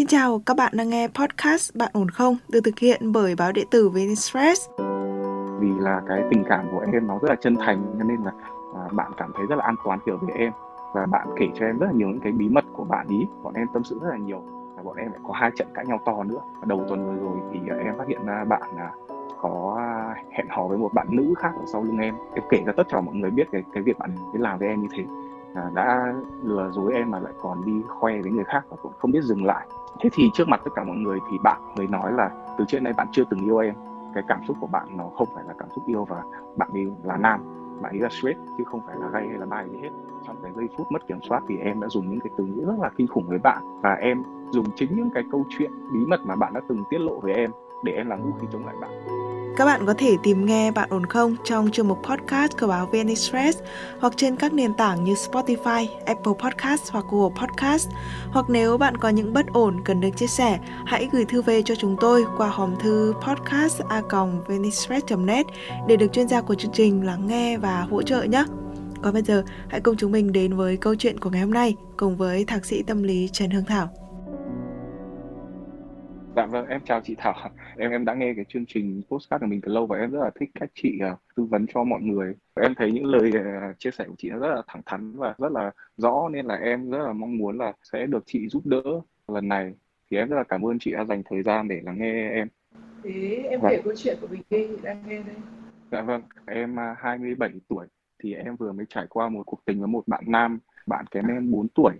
Xin chào, các bạn đang nghe podcast Bạn ổn không? được thực hiện bởi báo điện tử VnExpress. Vì là cái tình cảm của em nó rất là chân thành cho nên là à, bạn cảm thấy rất là an toàn kiểu với em và bạn kể cho em rất là nhiều những cái bí mật của bạn ý. Bọn em tâm sự rất là nhiều và bọn em lại có hai trận cãi nhau to nữa. Đầu tuần vừa rồi thì à, em phát hiện ra bạn là có hẹn hò với một bạn nữ khác ở sau lưng em. Em kể ra tất cả mọi người biết cái cái việc bạn ấy làm với em như thế à, đã lừa dối em mà lại còn đi khoe với người khác và cũng không biết dừng lại thế thì trước mặt tất cả mọi người thì bạn mới nói là từ trước nay bạn chưa từng yêu em. Cái cảm xúc của bạn nó không phải là cảm xúc yêu và bạn ấy là nam, bạn ấy là straight, chứ không phải là gay hay là bi gì hết. Trong cái giây phút mất kiểm soát thì em đã dùng những cái từ ngữ rất là kinh khủng với bạn. Và em dùng chính những cái câu chuyện bí mật mà bạn đã từng tiết lộ với em để em làm vũ khí chống lại bạn các bạn có thể tìm nghe Bạn ổn không trong chương mục podcast của báo VN Express hoặc trên các nền tảng như Spotify, Apple Podcast hoặc Google Podcast. Hoặc nếu bạn có những bất ổn cần được chia sẻ, hãy gửi thư về cho chúng tôi qua hòm thư podcast net để được chuyên gia của chương trình lắng nghe và hỗ trợ nhé. Còn bây giờ, hãy cùng chúng mình đến với câu chuyện của ngày hôm nay cùng với thạc sĩ tâm lý Trần Hương Thảo. Dạ vâng, em chào chị Thảo. Em em đã nghe cái chương trình postcard của mình từ lâu và em rất là thích cách chị uh, tư vấn cho mọi người. Em thấy những lời uh, chia sẻ của chị nó rất là thẳng thắn và rất là rõ nên là em rất là mong muốn là sẽ được chị giúp đỡ lần này. Thì em rất là cảm ơn chị đã dành thời gian để lắng nghe em. Thế em vâng. kể câu chuyện của mình đi, đang nghe đây. Dạ vâng, em à, 27 tuổi thì em vừa mới trải qua một cuộc tình với một bạn nam, bạn kém em 4 tuổi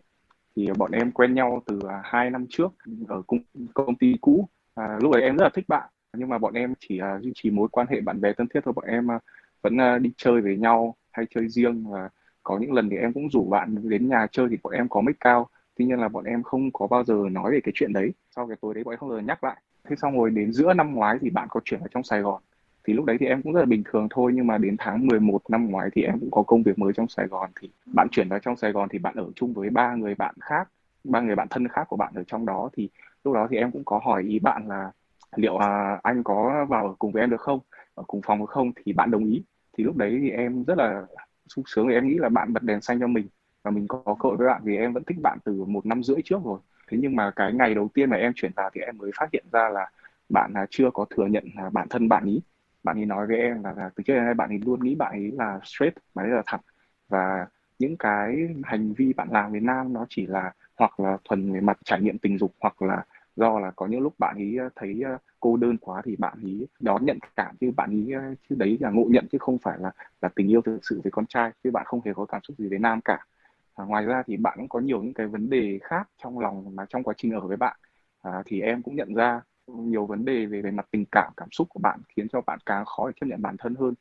thì bọn em quen nhau từ à, hai năm trước ở công, công ty cũ. À, lúc đấy em rất là thích bạn nhưng mà bọn em chỉ uh, duy trì mối quan hệ bạn bè thân thiết thôi. Bọn em uh, vẫn uh, đi chơi với nhau hay chơi riêng. Và có những lần thì em cũng rủ bạn đến nhà chơi thì bọn em có mic cao. Tuy nhiên là bọn em không có bao giờ nói về cái chuyện đấy. Sau cái tối đấy bọn em không bao giờ nhắc lại. Thế xong rồi đến giữa năm ngoái thì bạn có chuyển vào trong Sài Gòn thì lúc đấy thì em cũng rất là bình thường thôi nhưng mà đến tháng 11 năm ngoái thì em cũng có công việc mới trong Sài Gòn. Thì bạn chuyển vào trong Sài Gòn thì bạn ở chung với ba người bạn khác ba người bạn thân khác của bạn ở trong đó. Thì lúc đó thì em cũng có hỏi ý bạn là liệu à, anh có vào cùng với em được không? Ở cùng phòng được không? Thì bạn đồng ý. Thì lúc đấy thì em rất là sung sướng vì em nghĩ là bạn bật đèn xanh cho mình và mình có cơ hội với bạn vì em vẫn thích bạn từ một năm rưỡi trước rồi. Thế nhưng mà cái ngày đầu tiên mà em chuyển vào thì em mới phát hiện ra là bạn à, chưa có thừa nhận à, bản thân bạn ý bạn ấy nói với em là, là từ trước đến nay bạn ấy luôn nghĩ bạn ấy là straight bạn ấy là thẳng. Và những cái hành vi bạn làm với nam nó chỉ là hoặc là thuần về mặt trải nghiệm tình dục hoặc là do là có những lúc bạn ấy ờ, thấy ờ, cô đơn quá thì bạn ấy đón nhận cảm chứ bạn ấy ờ, chứ đấy là ngộ nhận chứ không phải là là tình yêu thực sự với con trai chứ bạn không hề có cảm xúc gì với nam cả. À, ngoài ra thì bạn cũng có nhiều những cái vấn đề khác trong lòng mà trong quá trình ở với bạn. À, thì em cũng nhận ra nhiều vấn đề về về mặt tình cảm cảm xúc của bạn khiến cho bạn càng khó để chấp nhận bản thân hơn.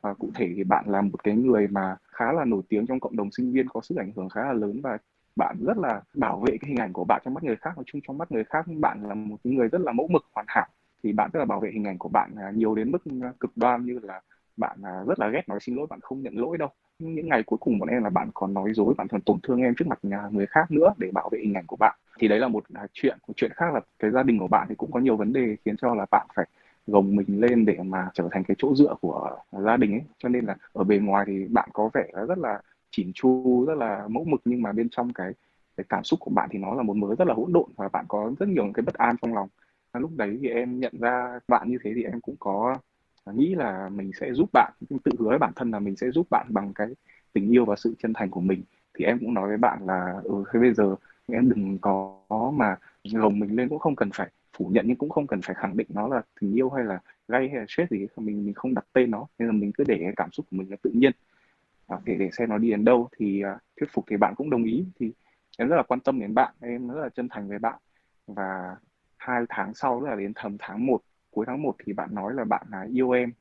Và cụ thể thì bạn là một cái người mà khá là nổi tiếng trong cộng đồng sinh viên, có sức ảnh hưởng khá là lớn và bạn rất là bảo vệ cái hình ảnh của bạn trong mắt người khác, nói chung trong mắt người khác. Bạn là một người rất là mẫu mực, hoàn hảo. Thì bạn rất là bảo vệ hình ảnh của bạn à, nhiều đến mức cực đoan như là bạn à, rất là ghét nói xin lỗi, bạn không nhận lỗi đâu. Những ngày cuối cùng bọn em là bạn còn nói dối, bạn còn tổn thương em trước mặt nhà người khác nữa để bảo vệ hình ảnh của bạn. Thì đấy là một à, chuyện một chuyện khác là cái gia đình của bạn thì cũng có nhiều vấn đề khiến cho là bạn phải gồng mình lên để mà trở thành cái chỗ dựa của gia đình ấy. Cho nên là ở bề ngoài thì bạn có vẻ rất là chỉn chu, rất là mẫu mực, nhưng mà bên trong cái cái cảm xúc của bạn thì nó là một mớ rất là hỗn độn và bạn có rất nhiều cái bất an trong lòng. Lúc đấy thì em nhận ra bạn như thế thì em cũng có nghĩ là mình sẽ giúp bạn tự hứa với bản thân là mình sẽ giúp bạn bằng cái tình yêu và sự chân thành của mình. Thì em cũng nói với bạn là ừ thế bây giờ em đừng có mà gồng mình lên cũng không cần phải phủ nhận nhưng cũng không cần phải khẳng định nó là tình yêu hay là gay hay là stress gì mình mình không đặt tên nó nên là mình cứ để cái cảm xúc của mình là tự nhiên. Để để xem nó đi đến đâu thì uh, thuyết phục thì bạn cũng đồng ý. Thì em rất là quan tâm đến bạn em rất là chân thành với bạn. Và hai tháng sau tức là đến thầm tháng 1 cuối tháng 1 thì bạn nói là bạn là yêu em.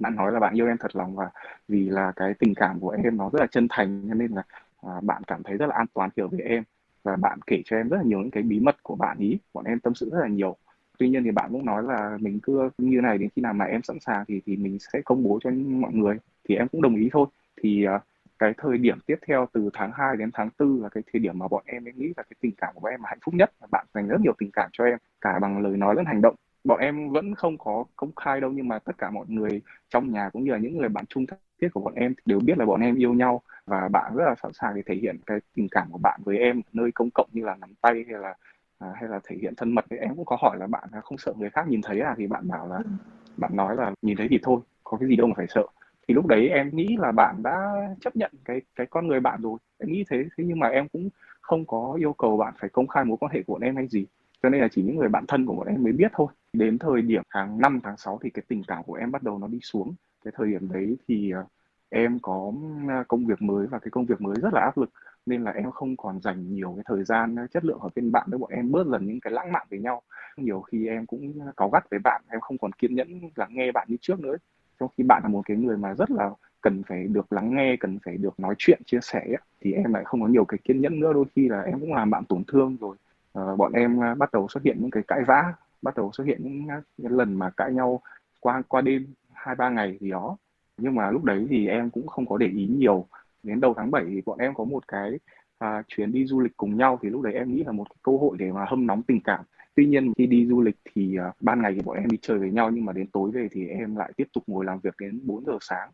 Bạn nói là bạn yêu em thật lòng và vì là cái tình cảm của em nó rất là chân thành cho nên là à, bạn cảm thấy rất là an toàn kiểu với em và bạn kể cho em rất là nhiều những cái bí mật của bạn ý. Bọn em tâm sự rất là nhiều. Tuy nhiên thì bạn cũng nói là mình cứ như này đến khi nào mà em sẵn sàng thì thì mình sẽ công bố cho mọi người. Thì em cũng đồng ý thôi. Thì uh, cái thời điểm tiếp theo từ tháng 2 đến tháng 4 là cái thời điểm mà bọn em nghĩ là cái tình cảm của bọn em là hạnh phúc nhất bạn dành rất nhiều tình cảm cho em cả bằng lời nói lẫn hành động bọn em vẫn không có công khai đâu nhưng mà tất cả mọi người trong nhà cũng như là những người bạn chung thiết của bọn em đều biết là bọn em yêu nhau. Và bạn rất là sẵn sàng để thể hiện cái tình cảm của bạn với em nơi công cộng như là nắm tay hay là à, hay là thể hiện thân mật. Thì em cũng có hỏi là bạn không sợ người khác nhìn thấy à? Thì bạn bảo là ừ. bạn nói là nhìn thấy thì thôi có cái gì đâu mà phải sợ. Thì lúc đấy em nghĩ là bạn đã chấp nhận cái cái con người bạn rồi. Em nghĩ thế thế nhưng mà em cũng không có yêu cầu bạn phải công khai mối quan hệ của bọn em hay gì cho nên là chỉ những người bạn thân của bọn em mới biết thôi. Đến thời điểm tháng 5 tháng 6 thì cái tình cảm của em bắt đầu nó đi xuống. Cái thời điểm đấy thì ờ, em có ờ, công việc mới và cái công việc mới rất là áp lực. Nên là em không còn dành nhiều cái thời gian ờ, chất lượng ở bên bạn với bọn em bớt dần những cái lãng mạn với nhau. Nhiều khi em cũng cáu gắt với bạn, em không còn kiên nhẫn lắng nghe bạn như trước nữa. Trong khi bạn là một cái người mà rất là cần phải được lắng nghe, cần phải được nói chuyện, chia sẻ thì em lại không có nhiều cái kiên nhẫn nữa. Đôi khi là em cũng làm bạn tổn thương rồi uh, bọn em ờ, bắt đầu xuất hiện những cái cãi vã bắt đầu xuất hiện những, ờ, những lần mà cãi nhau qua qua đêm hai ba ngày gì đó. Nhưng mà lúc đấy thì em cũng không có để ý nhiều. Đến đầu tháng 7 thì bọn em có một cái à, chuyến đi du lịch cùng nhau thì lúc đấy em nghĩ là một cái cơ hội để mà hâm nóng tình cảm. Tuy nhiên khi đi du lịch thì à, ban ngày thì bọn em đi chơi với nhau nhưng mà đến tối về thì em lại tiếp tục ngồi làm việc đến 4 giờ sáng.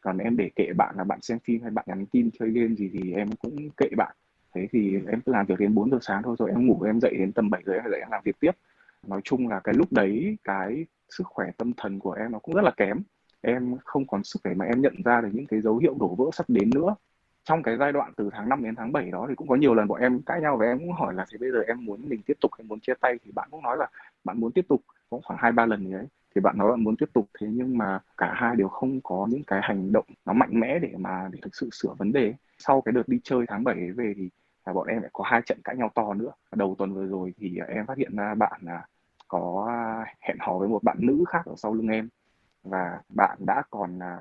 Còn em để kệ bạn là bạn xem phim hay bạn nhắn tin chơi game gì thì em cũng kệ bạn thế thì em cứ làm việc đến 4 giờ sáng thôi rồi em ngủ em dậy đến tầm 7 giờ em dậy em làm việc tiếp. Nói chung là cái lúc đấy cái sức khỏe tâm thần của em nó cũng rất là kém. Em không còn sức để mà em nhận ra được những cái dấu hiệu đổ vỡ sắp đến nữa. Trong cái giai đoạn từ tháng 5 đến tháng 7 đó thì cũng có nhiều lần bọn em cãi nhau và em cũng hỏi là thì bây giờ em muốn mình tiếp tục hay muốn chia tay? Thì bạn cũng nói là bạn muốn tiếp tục. Cũng khoảng hai ba lần gì đấy thì bạn nói bạn muốn tiếp tục thế nhưng mà cả hai đều không có những cái hành động nó mạnh mẽ để mà để thực sự sửa vấn đề. Sau cái đợt đi chơi tháng 7 về thì là bọn em lại có hai trận cãi nhau to nữa. Đầu tuần vừa rồi thì em phát hiện ra bạn là có hẹn hò với một bạn nữ khác ở sau lưng em. Và bạn đã còn à,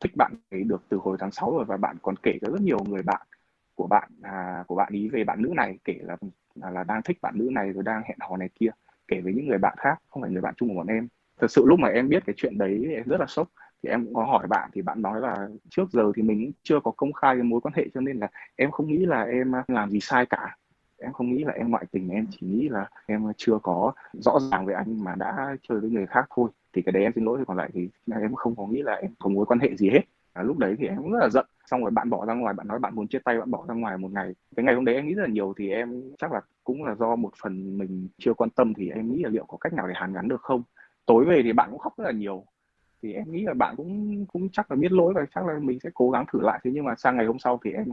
thích bạn ấy được từ hồi tháng 6 rồi và bạn còn kể cho rất nhiều người bạn của bạn à, của bạn ý về bạn nữ này kể là, à, là đang thích bạn nữ này rồi đang hẹn hò này kia kể với những người bạn khác không phải người bạn chung của bọn em thật sự lúc mà em biết cái chuyện đấy em rất là sốc. Thì em cũng có hỏi bạn thì bạn nói là trước giờ thì mình chưa có công khai cái mối quan hệ cho nên là em không nghĩ là em làm gì sai cả. Em không nghĩ là em ngoại tình em chỉ nghĩ là em chưa có rõ ràng với anh mà đã chơi với người khác thôi. Thì cái đấy em xin lỗi thì còn lại thì em không có nghĩ là em có mối quan hệ gì hết. À, lúc đấy thì em cũng rất là giận. Xong rồi bạn bỏ ra ngoài bạn nói bạn muốn chia tay bạn bỏ ra ngoài một ngày. Cái ngày hôm đấy em nghĩ rất là nhiều thì em chắc là cũng là do một phần mình chưa quan tâm thì em nghĩ là liệu có cách nào để hàn gắn được không? Tối về thì bạn cũng khóc rất là nhiều. Thì em nghĩ là bạn cũng cũng chắc là biết lỗi và chắc là mình sẽ cố gắng thử lại. Thế nhưng mà sang ngày hôm sau thì em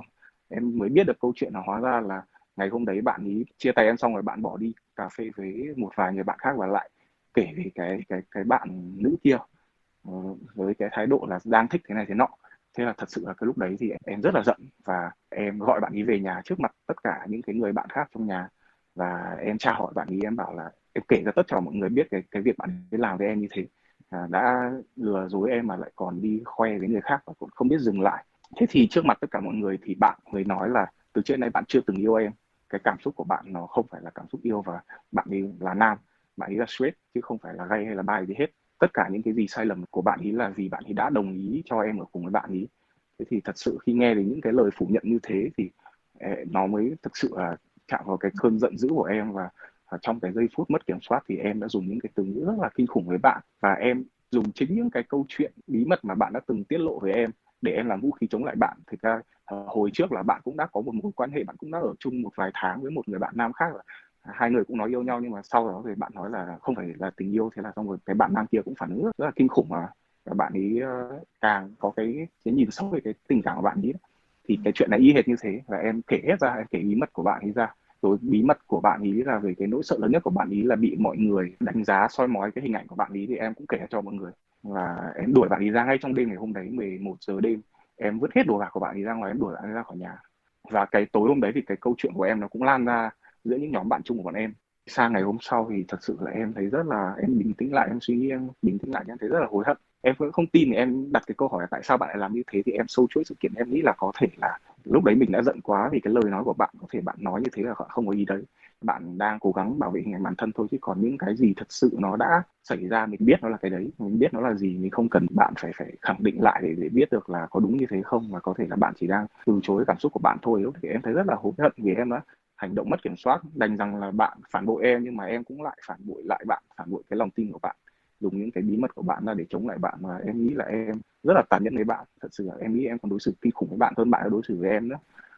em mới biết được câu chuyện là hóa ra là ngày hôm đấy bạn ý chia tay em xong rồi bạn bỏ đi cà phê với một vài người bạn khác và lại kể về cái cái cái bạn nữ kia. Ờ, với cái thái độ là đang thích thế này thế nọ. Thế là thật sự là cái lúc đấy thì em rất là giận và em gọi bạn ý về nhà trước mặt tất cả những cái người bạn khác trong nhà và em tra hỏi bạn ý em bảo là em kể ra tất cả mọi người biết cái cái việc bạn ấy làm với em như thế. À, đã lừa dối em mà lại còn đi khoe với người khác và cũng không biết dừng lại. Thế thì trước mặt tất cả mọi người thì bạn mới nói là từ trước nay bạn chưa từng yêu em. Cái cảm xúc của bạn nó không phải là cảm xúc yêu và bạn ấy là nam. Bạn ấy là straight chứ không phải là gay hay là bi gì hết. Tất cả những cái gì sai lầm của bạn ấy là vì bạn ấy đã đồng ý cho em ở cùng với bạn ấy thế thì thật sự khi nghe đến những cái lời phủ nhận như thế thì nó mới thực sự là chạm vào cái cơn giận dữ của em và trong cái giây phút mất kiểm soát thì em đã dùng những cái từ ngữ rất là kinh khủng với bạn. Và em dùng chính những cái câu chuyện bí mật mà bạn đã từng tiết lộ với em để em làm vũ khí chống lại bạn. Thực ra uh, hồi trước là bạn cũng đã có một mối quan hệ bạn cũng đã ở chung một vài tháng với một người bạn nam khác là hai người cũng nói yêu nhau nhưng mà sau đó thì bạn nói là không phải là tình yêu thế là xong rồi cái bạn nam kia cũng phản ứng rất, là kinh khủng mà. Và bạn ấy uh, càng có cái cái nhìn sâu về cái tình cảm của bạn ấy thì cái chuyện này y hệt như thế và em kể hết ra em kể bí mật của bạn ấy ra rồi bí mật của bạn ý là về cái nỗi sợ lớn nhất của bạn ý là bị mọi người đánh giá soi mói cái hình ảnh của bạn ý thì em cũng kể cho mọi người. Và em đuổi bạn ý ra ngay trong đêm ngày hôm đấy 11 giờ đêm. Em vứt hết đồ đạc của bạn ý ra ngoài, em đuổi bạn ấy ra khỏi nhà. Và cái tối hôm đấy thì cái câu chuyện của em nó cũng lan ra giữa những nhóm bạn chung của bọn em. Sang ngày hôm sau thì thật sự là em thấy rất là, em bình tĩnh lại, em suy nghĩ, em bình tĩnh lại, em thấy rất là hối hận. Em vẫn không tin thì em đặt cái câu hỏi là tại sao bạn lại làm như thế thì em sâu chuỗi sự kiện. Em nghĩ là có thể là lúc đấy mình đã giận quá vì cái lời nói của bạn, có thể bạn nói như thế là không có ý đấy. Bạn đang cố gắng bảo vệ hình ảnh bản thân thôi chứ còn những cái gì thật sự nó đã xảy ra mình biết nó là cái đấy, mình biết nó là gì, mình không cần bạn phải phải khẳng định lại để để biết được là có đúng như thế không và có thể là bạn chỉ đang từ chối cảm xúc của bạn thôi. Lúc thì em thấy rất là hối hận vì em đã hành động mất kiểm soát, đành rằng là bạn phản bội em nhưng mà em cũng lại phản bội lại bạn, phản bội cái lòng tin của bạn dùng những cái bí mật của bạn ra để chống lại bạn mà em nghĩ là em rất là tàn nhẫn với bạn. Thật sự là em nghĩ em còn đối xử kinh khủng với bạn hơn bạn đã đối xử với em nữa.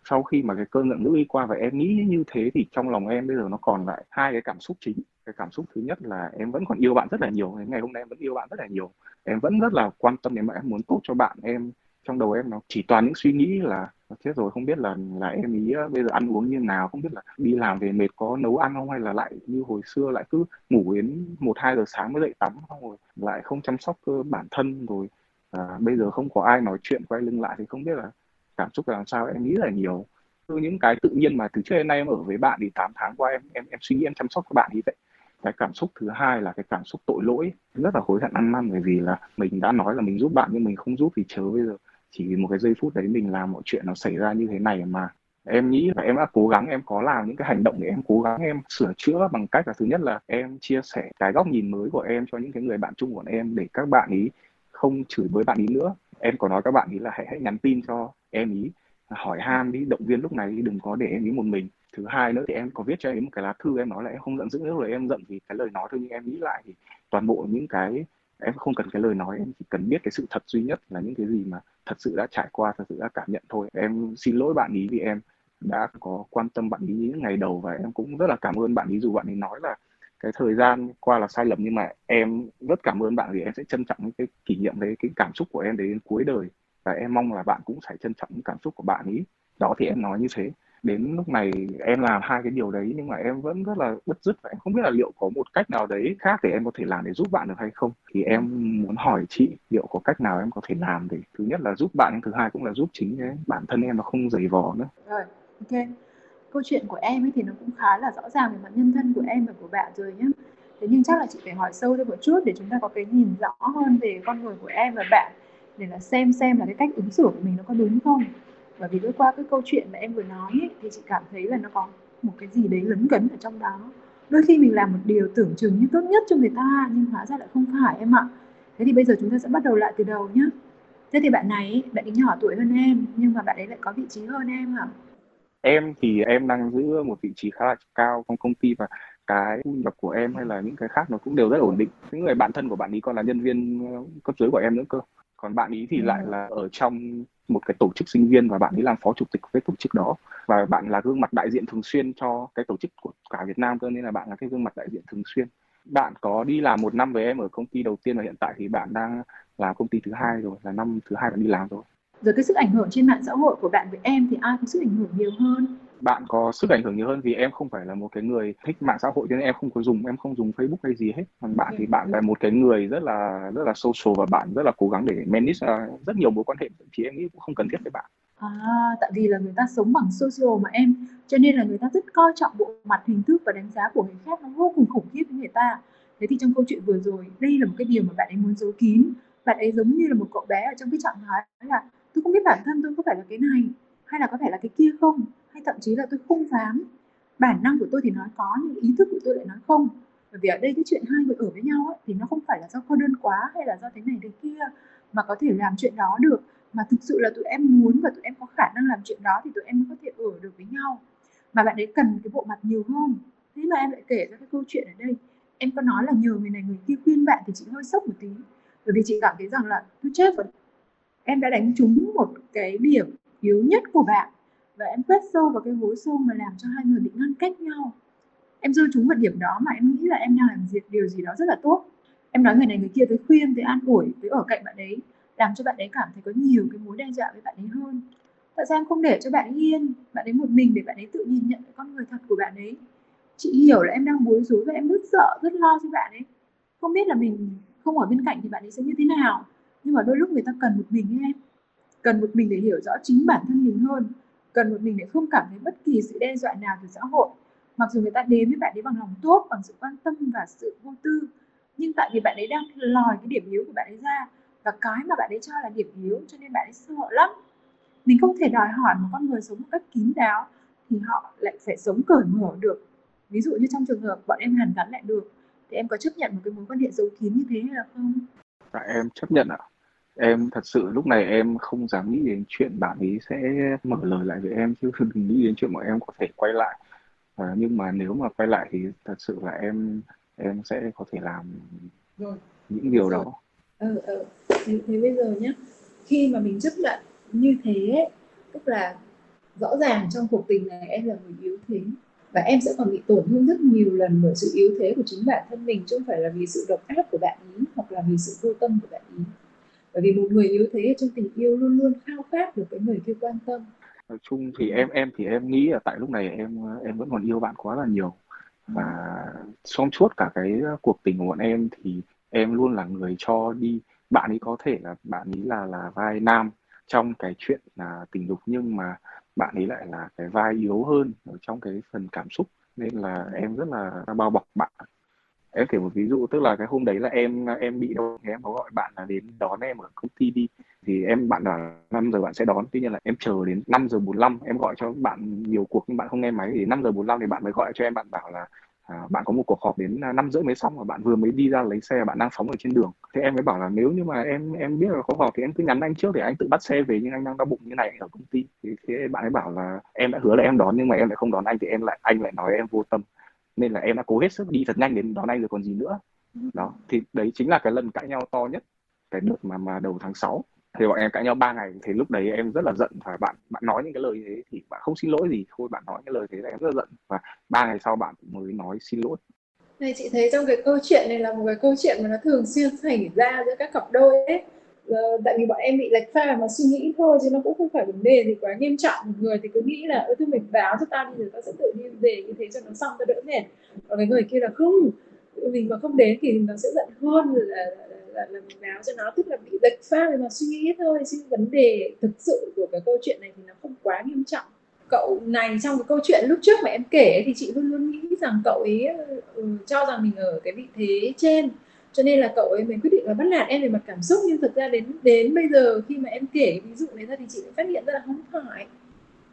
Sau khi mà cái cơn giận dữ đi qua và em nghĩ như thế thì trong lòng em bây giờ nó còn lại hai cái cảm xúc chính. Cái cảm xúc thứ nhất là em vẫn còn yêu bạn rất là nhiều. Ngày hôm nay em vẫn yêu bạn rất là nhiều. Em vẫn rất là quan tâm đến bạn, em muốn tốt cho bạn. Em, trong đầu em nó chỉ toàn những suy nghĩ là chết rồi không biết là là em ý ờ, bây giờ ăn uống như nào không biết là đi làm về mệt có nấu ăn không hay là lại như hồi xưa lại cứ ngủ đến một hai giờ sáng mới dậy tắm xong rồi lại không chăm sóc cơ bản thân rồi. À, bây giờ không có ai nói chuyện quay lưng lại thì không biết là cảm xúc là làm sao em nghĩ là nhiều. Từ những cái tự nhiên mà từ trước đến nay em ở với bạn thì 8 tháng qua em em em suy nghĩ em chăm sóc các bạn như vậy. Cái cảm xúc thứ hai là cái cảm xúc tội lỗi rất là hối hận ăn năn bởi vì là mình đã nói là mình giúp bạn nhưng mình không giúp thì chớ bây giờ chỉ vì một cái giây phút đấy mình làm mọi chuyện nó xảy ra như thế này mà em nghĩ là em đã cố gắng, em có làm những cái hành động để em cố gắng, em sửa chữa bằng cách là thứ nhất là em chia sẻ cái góc nhìn mới của em cho những cái người bạn chung của em để các bạn ý không chửi với bạn ý nữa. Em có nói các bạn ý là hãy hãy nhắn tin cho em ý, hỏi han đi, động viên lúc này đi, đừng có để em ý một mình. Thứ hai nữa thì em có viết cho em một cái lá thư, em nói là em không giận dữ nữa rồi em giận vì cái lời nói thôi, nhưng em nghĩ lại thì toàn bộ những cái em không cần cái lời nói, em chỉ cần biết cái sự thật duy nhất là những cái gì mà thật sự đã trải qua, thật sự đã cảm nhận thôi. Em xin lỗi bạn ý vì em đã có quan tâm bạn ý những ngày đầu và em cũng rất là cảm ơn bạn ý dù bạn ấy nói là cái thời gian qua là sai lầm, nhưng mà em rất cảm ơn bạn vì em sẽ trân trọng cái kỷ niệm đấy, cái cảm xúc của em đến cuối đời. Và em mong là bạn cũng phải trân trọng những cảm xúc của bạn ý. Đó thì em nói như thế đến lúc này em làm hai cái điều đấy nhưng mà em vẫn rất là bất dứt và em không biết là liệu có một cách nào đấy khác để em có thể làm để giúp bạn được hay không. Thì em muốn hỏi chị liệu có cách nào em có thể làm để thứ nhất là giúp bạn thứ hai cũng là giúp chính cái bản thân em nó không dày vò nữa. Rồi, ok. Câu chuyện của em ấy thì nó cũng khá là rõ ràng về mặt nhân thân của em và của bạn rồi nhé thế nhưng chắc là chị phải hỏi sâu thêm một chút để chúng ta có cái nhìn rõ hơn về con người của em và bạn để là xem xem là cái cách ứng xử của mình nó có đúng không? Bởi vì qua cái câu chuyện mà em vừa nói ấy, thì chị cảm thấy là nó có một cái gì đấy lấn cấn ở trong đó. Đôi khi mình làm một điều tưởng chừng như tốt nhất cho người ta nhưng hóa ra lại không phải em ạ. Thế thì bây giờ chúng ta sẽ bắt đầu lại từ đầu nhé thế thì bạn này bạn ấy nhỏ tuổi hơn em nhưng mà bạn ấy lại có vị trí hơn em hả em thì em đang giữ một vị trí khá là cao trong công ty và cái thu nhập của em hay là những cái khác nó cũng đều rất ổn định. Những người bạn thân của bạn ấy còn là nhân viên ờ, cấp dưới của em nữa cơ. Còn bạn ấy thì ừ. lại là ở trong một cái tổ chức sinh viên và bạn ấy làm phó chủ tịch cái tổ chức đó. Và bạn là gương mặt đại diện thường xuyên cho cái tổ chức của cả Việt Nam cơ, nên là bạn là cái gương mặt đại diện thường xuyên. Bạn có đi làm một năm với em ở công ty đầu tiên và hiện tại thì bạn đang làm công ty thứ hai rồi, là năm thứ hai bạn đi làm rồi rồi cái sức ảnh hưởng trên mạng xã hội của bạn với em thì ai có sức ảnh hưởng nhiều hơn? Bạn có sức ảnh hưởng nhiều hơn vì em không phải là một cái người thích mạng xã hội cho nên em không có dùng em không dùng Facebook hay gì hết. Còn bạn thì bạn là một cái người rất là rất là social và bạn rất là cố gắng để manage rất nhiều mối quan hệ. Thì em nghĩ cũng không cần thiết với bạn. À tại vì là người ta sống bằng social mà em. Cho nên là người ta rất coi trọng bộ mặt hình thức và đánh giá của người khác. Nó vô cùng khủng khiếp với người ta. Thế thì trong câu chuyện vừa rồi đây là một cái điều mà bạn ấy muốn giấu kín. Bạn ấy giống như là một cậu bé ở trong cái trạng thái là tôi không biết bản thân tôi có phải là cái này hay là có phải là cái kia không hay thậm chí là tôi không dám. Bản năng của tôi thì nói có nhưng ý thức của tôi lại nói không. Bởi vì ở đây cái chuyện hai người ở với nhau ấy, thì nó không phải là do cô đơn quá hay là do thế này thế kia mà có thể làm chuyện đó được. Mà thực sự là tụi em muốn và tụi em có khả năng làm chuyện đó thì tụi em mới có thể ở được với nhau. Mà bạn ấy cần cái bộ mặt nhiều hơn. Thế mà em lại kể ra cái câu chuyện ở đây. Em có nói là nhờ người này người kia khuyên bạn thì chị hơi sốc một tí. Bởi vì chị cảm thấy rằng là tôi chết rồi em đã đánh trúng một cái điểm yếu nhất của bạn và em quét sâu vào cái hố sâu mà làm cho hai người bị ngăn cách nhau. Em rơi trúng vào điểm đó mà em nghĩ là em đang làm việc điều gì đó rất là tốt. Em nói người này người kia tới khuyên, tới an ủi, tới ở cạnh bạn ấy, làm cho bạn ấy cảm thấy có nhiều cái mối đe dọa với bạn ấy hơn. Tại sao em không để cho bạn ấy yên, bạn ấy một mình để bạn ấy tự nhìn nhận cái con người thật của bạn ấy? Chị hiểu là em đang bối rối và em rất sợ rất lo cho bạn ấy. Không biết là mình không ở bên cạnh thì bạn ấy sẽ như thế nào nhưng mà đôi lúc người ta cần một mình em. Cần một mình để hiểu rõ chính bản thân mình hơn. Cần một mình để không cảm thấy bất kỳ sự đe dọa nào từ xã hội. Mặc dù người ta đến với bạn ấy bằng lòng tốt, bằng sự quan tâm và sự vô tư, nhưng tại vì bạn ấy đang lòi cái điểm yếu của bạn ấy ra và cái mà bạn ấy cho là điểm yếu cho nên bạn ấy sợ lắm. Mình không thể đòi hỏi một con người sống một cách kín đáo thì họ lại phải sống cởi mở được. Ví dụ như trong trường hợp bọn em hàn gắn lại được, thì em có chấp nhận một cái mối quan hệ giấu kín như thế hay là không? Dạ em chấp nhận ạ em thật sự lúc này em không dám nghĩ đến chuyện bạn ấy sẽ mở lời lại với em chứ đừng nghĩ đến chuyện bọn em có thể quay lại à, nhưng mà nếu mà quay lại thì thật sự là em em sẽ có thể làm rồi. những điều rồi. đó ừ, ừ. Thế, thế bây giờ nhé khi mà mình chấp nhận như thế tức là rõ ràng trong cuộc tình này em là người yếu thế và em sẽ còn bị tổn thương rất nhiều lần bởi sự yếu thế của chính bản thân mình chứ không phải là vì sự độc ác của bạn ý hoặc là vì sự vô tâm của bạn ý bởi vì một người yếu thế trong tình yêu luôn luôn khao khát được cái người kia quan tâm. Nói chung thì em em thì em nghĩ là tại lúc này em em vẫn còn yêu bạn quá là nhiều. Và trong suốt cả cái cuộc tình của bọn em thì em luôn là người cho đi. Bạn ấy có thể là, bạn ấy là là vai nam trong cái chuyện là tình dục, nhưng mà bạn ấy lại là cái vai yếu hơn ở trong cái phần cảm xúc. Nên là em rất là bao bọc bạn em kể một ví dụ tức là cái hôm đấy là em em bị đau thì em có gọi bạn là đến đón em ở công ty đi. Thì em bạn là 5 giờ bạn sẽ đón tuy nhiên là em chờ đến 5 giờ 45 em gọi cho bạn nhiều cuộc nhưng bạn không nghe máy. Thì 5 giờ 45 thì bạn mới gọi cho em bạn bảo là à, bạn có một cuộc họp đến à, năm rưỡi mới xong và bạn vừa mới đi ra lấy xe bạn đang phóng ở trên đường. Thế em mới bảo là nếu như mà em em biết là có họp thì em cứ nhắn anh trước để anh tự bắt xe về nhưng anh đang đau bụng như này ở công ty. Thì thế bạn ấy bảo là em đã hứa là em đón nhưng mà em lại không đón anh thì em lại anh lại nói em vô tâm nên là em đã cố hết sức đi thật nhanh đến đón anh rồi còn gì nữa. Đó, thì đấy chính là cái lần cãi nhau to nhất, cái đợt mà mà đầu tháng 6 thì bọn em cãi nhau 3 ngày, thì lúc đấy em rất là giận và bạn bạn nói những cái lời thế thì bạn không xin lỗi gì. Thôi bạn nói những lời thế là em rất là giận và ba ngày sau bạn mới nói xin lỗi. Này, chị thấy trong cái câu chuyện này là một cái câu chuyện mà nó thường xuyên xảy ra giữa các cặp đôi ấy. Ờ, tại vì bọn em bị lệch pha mà suy nghĩ thôi chứ nó cũng không phải vấn đề gì quá nghiêm trọng. Một người thì cứ nghĩ là ơ thôi mình báo cho tao đi rồi tao sẽ tự nhiên về như thế cho nó xong tao đỡ mệt. Còn cái người kia là không. Mình mà không đến thì nó sẽ giận hơn là, là, là, là mình báo cho nó. Tức là bị lệch pha mà suy nghĩ thôi chứ vấn đề thực sự của cái câu chuyện này thì nó không quá nghiêm trọng. Cậu này trong cái câu chuyện lúc trước mà em kể thì chị luôn luôn nghĩ rằng cậu ấy ừ, cho rằng mình ở cái vị thế trên cho nên là cậu ấy mới quyết định là bắt nạt em về mặt cảm xúc. Nhưng thực ra đến đến bây giờ khi mà em kể ví dụ này ra thì chị mới phát hiện ra là không phải.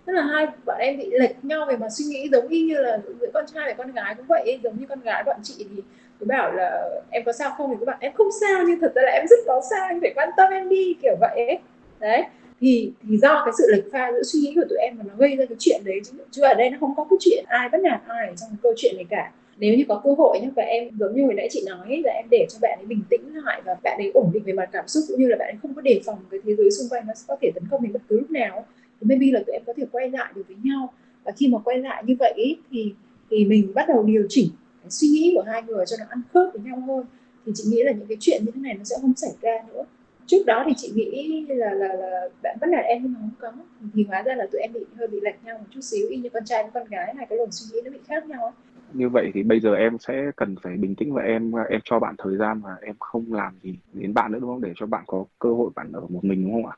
Tức là hai bọn em bị lệch nhau về mặt suy nghĩ giống y như là giữa con trai và con gái cũng vậy giống như con gái bọn chị thì cứ bảo là em có sao không? Thì các bạn em không sao nhưng thật ra là em rất có sao em phải quan tâm em đi kiểu vậy ấy. Đấy. Thì thì do cái sự lệch pha giữa suy nghĩ của tụi em mà nó gây ra cái chuyện đấy chứ, chứ ở đây nó không có cái chuyện ai bắt nạt ai trong cái câu chuyện này cả nếu như có cơ hội nhé và em giống như hồi nãy chị nói là em để cho bạn ấy bình tĩnh lại và bạn ấy ổn định về mặt cảm xúc, cũng như là bạn ấy không có đề phòng cái thế giới xung quanh nó sẽ có thể tấn công mình bất cứ lúc nào. Thì maybe là tụi em có thể quay lại được với nhau. Và khi mà quay lại như vậy thì thì mình bắt đầu điều chỉnh cái suy nghĩ của hai người cho nó ăn khớp với nhau hơn. Thì chị nghĩ là những cái chuyện như thế này nó sẽ không xảy ra nữa. Trước đó thì chị nghĩ là là là bạn bắt nạt em nhưng mà không có. Thì hóa ra là tụi em bị, hơi bị lệch nhau một chút xíu, y như con trai với con gái hai cái luồng suy nghĩ nó bị khác nhau ấy như vậy thì bây giờ em sẽ cần phải bình tĩnh và em em cho bạn thời gian và em không làm gì đến bạn nữa, đúng không? Để cho bạn có cơ hội bạn ở một mình, đúng không ạ?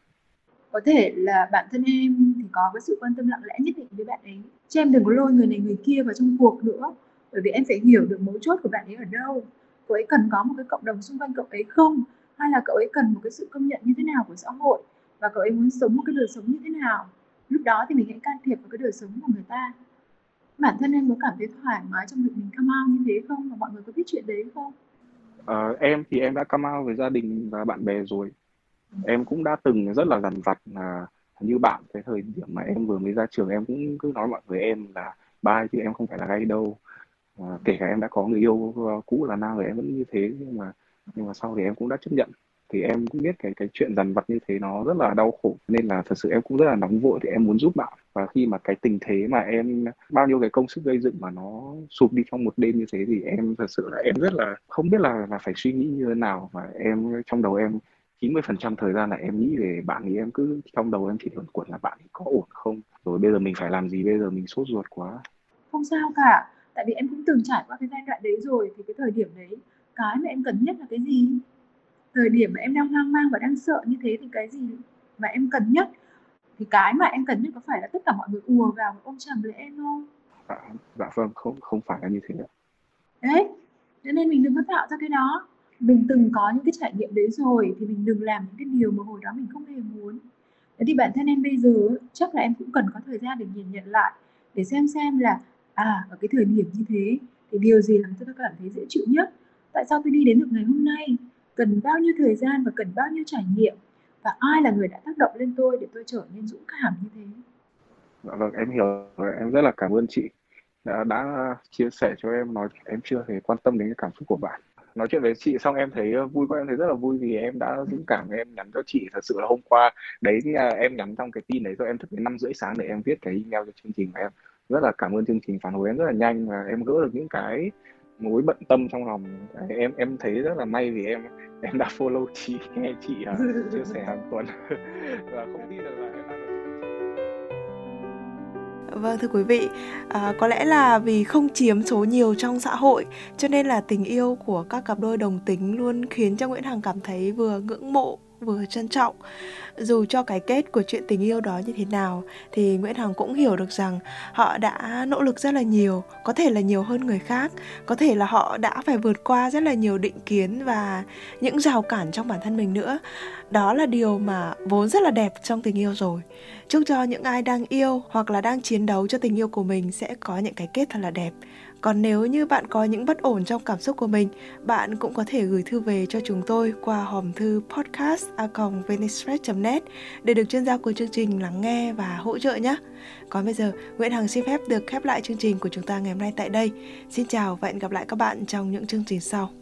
Có thể là bản thân em thì có cái sự quan tâm lặng lẽ nhất định với bạn ấy. Chứ em đừng có lôi người này, người kia vào trong cuộc nữa. Bởi vì em phải hiểu được mấu chốt của bạn ấy ở đâu. Cậu ấy cần có một cái cộng đồng xung quanh cậu ấy không? Hay là cậu ấy cần một cái sự công nhận như thế nào của xã hội? Và cậu ấy muốn sống một cái đời sống như thế nào? Lúc đó thì mình hãy can thiệp vào cái đời sống của người ta bản thân em có cảm thấy thoải mái trong việc mình come out như thế không? Và mọi người có biết chuyện đấy không? Ờ, em thì em đã come out với gia đình và bạn bè rồi. Em cũng đã từng rất là dằn vặt là như bạn cái thời điểm mà em vừa mới ra trường em cũng cứ nói mọi người em là ba chứ em không phải là gay đâu. À, kể cả em đã có người yêu cũ là nam rồi em vẫn như thế nhưng mà nhưng mà sau thì em cũng đã chấp nhận thì em cũng biết cái cái chuyện dằn vặt như thế nó rất là đau khổ. Nên là thật sự em cũng rất là nóng vội thì em muốn giúp bạn. Và khi mà cái tình thế mà em, bao nhiêu cái công sức gây dựng mà nó sụp đi trong một đêm như thế thì em thật sự là em rất là, không biết là là phải suy nghĩ như thế nào. Và em, trong đầu em 90% thời gian là em nghĩ về bạn ấy em cứ, trong đầu em chỉ luẩn quẩn là bạn ấy có ổn không? Rồi bây giờ mình phải làm gì? Bây giờ mình sốt ruột quá. Không sao cả. Tại vì em cũng từng trải qua cái giai đoạn đấy rồi. Thì cái thời điểm đấy, cái mà em cần nhất là cái gì? Thời điểm mà em đang hoang mang và đang sợ như thế thì cái gì mà em cần nhất? Thì cái mà em cần nhất có phải là tất cả mọi người ùa vào ôm chầm lấy em không? À, dạ vâng không không phải là như thế đấy cho nên mình đừng có tạo ra cái đó. Mình từng có những cái trải nghiệm đấy rồi thì mình đừng làm những cái điều mà hồi đó mình không hề muốn. Thế thì bản thân em bây giờ chắc là em cũng cần có thời gian để nhìn nhận lại để xem xem là à ở cái thời điểm như thế thì điều gì làm cho tôi cảm thấy dễ chịu nhất? Tại sao tôi đi đến được ngày hôm nay cần bao nhiêu thời gian và cần bao nhiêu trải nghiệm? Và ai là người đã tác động lên tôi để tôi trở nên dũng cảm như thế? Dạ vâng em hiểu rồi. Em rất là cảm ơn chị đã, đã chia sẻ cho em nói em chưa hề quan tâm đến cái cảm xúc của bạn. Nói chuyện với chị xong em thấy ờ, vui quá em thấy rất là vui vì em đã dũng cảm em nhắn cho chị. Thật sự là hôm qua đấy à, em nhắn trong cái tin đấy rồi em thức đến năm rưỡi sáng để em viết cái email cho chương trình và em. Rất là cảm ơn chương trình phản hồi em rất là nhanh và em gỡ được những cái mối bận tâm trong lòng. Em em thấy rất là may vì em em đã follow chị nghe chị uh, chia sẻ hàng tuần. Và không tin được là em đang Vâng thưa quý vị, à, có lẽ là vì không chiếm số nhiều trong xã hội cho nên là tình yêu của các cặp đôi đồng tính luôn khiến cho Nguyễn Hằng cảm thấy vừa ngưỡng mộ vừa trân trọng. Dù cho cái kết của chuyện tình yêu đó như thế nào, thì Nguyễn Hằng cũng hiểu được rằng họ đã nỗ lực rất là nhiều, có thể là nhiều hơn người khác, có thể là họ đã phải vượt qua rất là nhiều định kiến và những rào cản trong bản thân mình nữa. Đó là điều mà vốn rất là đẹp trong tình yêu rồi. Chúc cho những ai đang yêu hoặc là đang chiến đấu cho tình yêu của mình sẽ có những cái kết thật là đẹp còn nếu như bạn có những bất ổn trong cảm xúc của mình, bạn cũng có thể gửi thư về cho chúng tôi qua hòm thư podcast net để được chuyên gia của chương trình lắng nghe và hỗ trợ nhé. Còn bây giờ, Nguyễn Hằng xin phép được khép lại chương trình của chúng ta ngày hôm nay tại đây. Xin chào và hẹn gặp lại các bạn trong những chương trình sau.